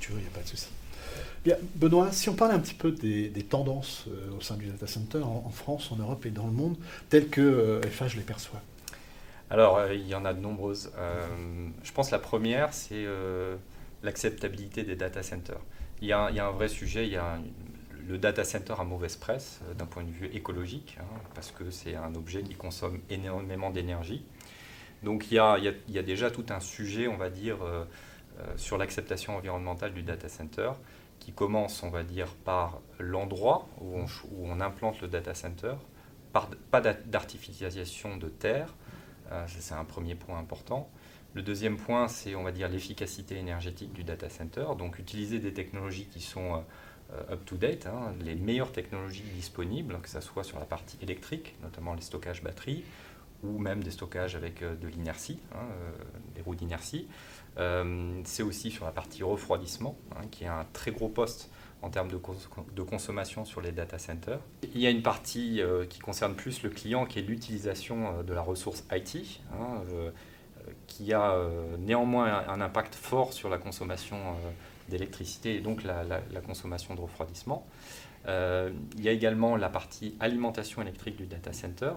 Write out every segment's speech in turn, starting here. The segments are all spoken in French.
tu veux, il n'y a pas de souci. Benoît, si on parle un petit peu des, tendances au sein du data center en, France, en Europe et dans le monde, telles que FH les perçoit Alors, il y en a de nombreuses. je pense la première, c'est l'acceptabilité des data centers. Il y, a, un vrai sujet, il y a le data center a mauvaise presse d'un point de vue écologique, hein, parce que c'est un objet qui consomme énormément d'énergie. Donc il y, a, déjà tout un sujet, on va dire, euh, euh, sur l'acceptation environnementale du data center, qui commence, on va dire, par l'endroit où on, implante le data center, pas d'artificialisation de terre, euh, c'est un premier point important. Le deuxième point, c'est, on va dire, l'efficacité énergétique du data center, donc utiliser des technologies qui sont up-to-date, hein, les meilleures technologies disponibles, que ce soit sur la partie électrique, notamment les stockages batteries, ou même des stockages avec euh, de l'inertie, hein, euh, des roues d'inertie. Euh, c'est aussi sur la partie refroidissement, hein, qui est un très gros poste en termes de, consommation sur les data centers. Il y a une partie qui concerne plus le client, qui est l'utilisation de la ressource IT, hein, qui a néanmoins un, impact fort sur la consommation d'électricité et donc la, consommation de refroidissement. il y a également la partie alimentation électrique du data center.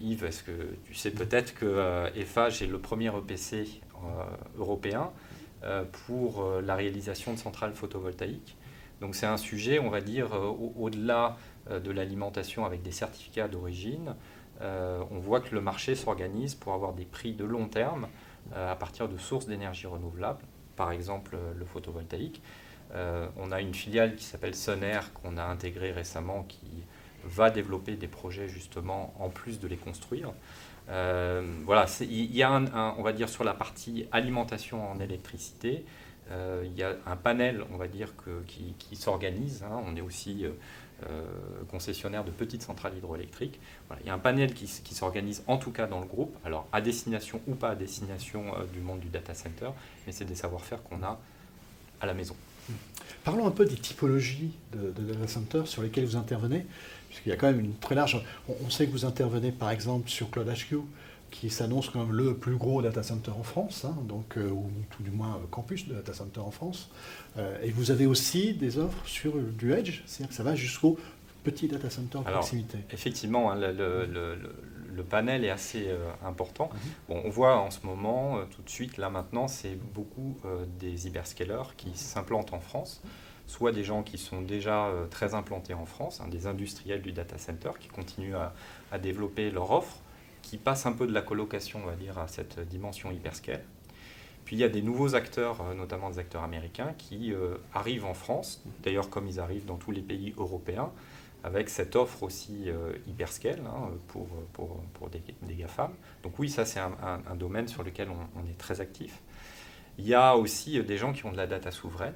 Yves, est-ce que tu sais peut-être que EFH est le premier EPC euh, européen euh, pour la réalisation de centrales photovoltaïques donc c'est un sujet, on va dire, au-delà de l'alimentation avec des certificats d'origine, on voit que le marché s'organise pour avoir des prix de long terme à partir de sources d'énergie renouvelable, par exemple le photovoltaïque. on a une filiale qui s'appelle Sonair qu'on a intégrée récemment qui va développer des projets justement en plus de les construire. Euh, voilà, il y a un, on va dire sur la partie alimentation en électricité, euh, il y a un panel, on va dire, que, qui, s'organise. Hein. on est aussi euh, concessionnaire de petites centrales hydroélectriques. il y a un panel qui, qui s'organise en tout cas dans le groupe, alors à destination ou pas à destination du monde du data center, mais c'est des savoir-faire qu'on a à la maison. Parlons un peu des typologies de, data centers sur lesquelles vous intervenez puisqu'il y a quand même une très large... On, sait que vous intervenez par exemple sur CloudHQ, qui s'annonce comme le plus gros data center en France, hein, donc, euh, ou tout du moins euh, campus de data center en France. Euh, et vous avez aussi des offres sur du Edge, c'est-à-dire que ça va jusqu'au petit data center en proximité. Effectivement, hein, le, panel est assez important. Mhm. bon, on voit en ce moment, tout de suite, là maintenant, c'est beaucoup des hyperscalers qui s'implantent en France soit des gens qui sont déjà euh, très implantés en France, hein, des industriels du data center qui continuent à, développer leur offre, qui passent un peu de la colocation, on va dire, à cette dimension hyperscale. Puis il y a des nouveaux acteurs, euh, notamment des acteurs américains, qui euh, arrivent en France, d'ailleurs comme ils arrivent dans tous les pays européens, avec cette offre aussi hyperscale hein, pour, pour, pour, des, GAFAM. Donc oui, ça c'est un, domaine sur lequel on, est très actif. Il y a aussi des gens qui ont de la data souveraine,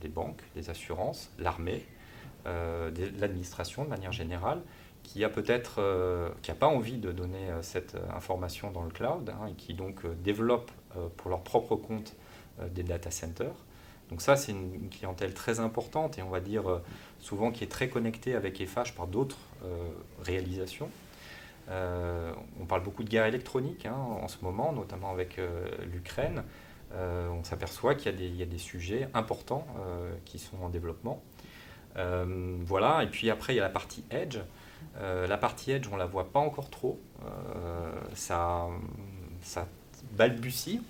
des banques, des assurances, l'armée, euh, l'administration de manière générale, qui a peut-être, euh, qui n'a pas envie de donner euh, cette information dans le cloud hein, et qui donc développe pour leur propre compte des data centers. Donc ça, c'est une, clientèle très importante et on va dire souvent qui est très connectée avec FH par d'autres réalisations. on parle beaucoup de guerre électronique hein, en ce moment, notamment avec l'Ukraine. Euh, on s'aperçoit qu'il y, a des sujets importants euh, qui sont en développement. Euh, voilà, et puis après, il y a la partie Edge. la partie Edge, on ne la voit pas encore trop. ça, ça balbutie.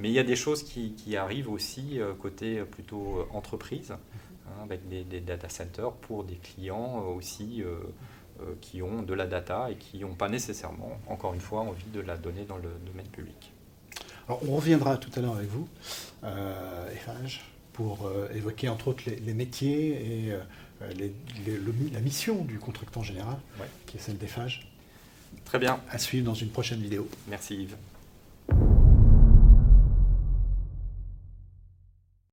Mais il y a des choses qui, arrivent aussi côté plutôt entreprise, hein, avec des, data centers pour des clients aussi qui ont de la data et qui n'ont pas nécessairement, encore une fois, envie de la donner dans le domaine public on reviendra tout à l'heure avec vous, euh, pour euh, évoquer entre autres les, métiers et euh, la mission du contractant général, qui est celle d'EFAGE. Très bien. À suivre dans une prochaine vidéo. Merci Yves.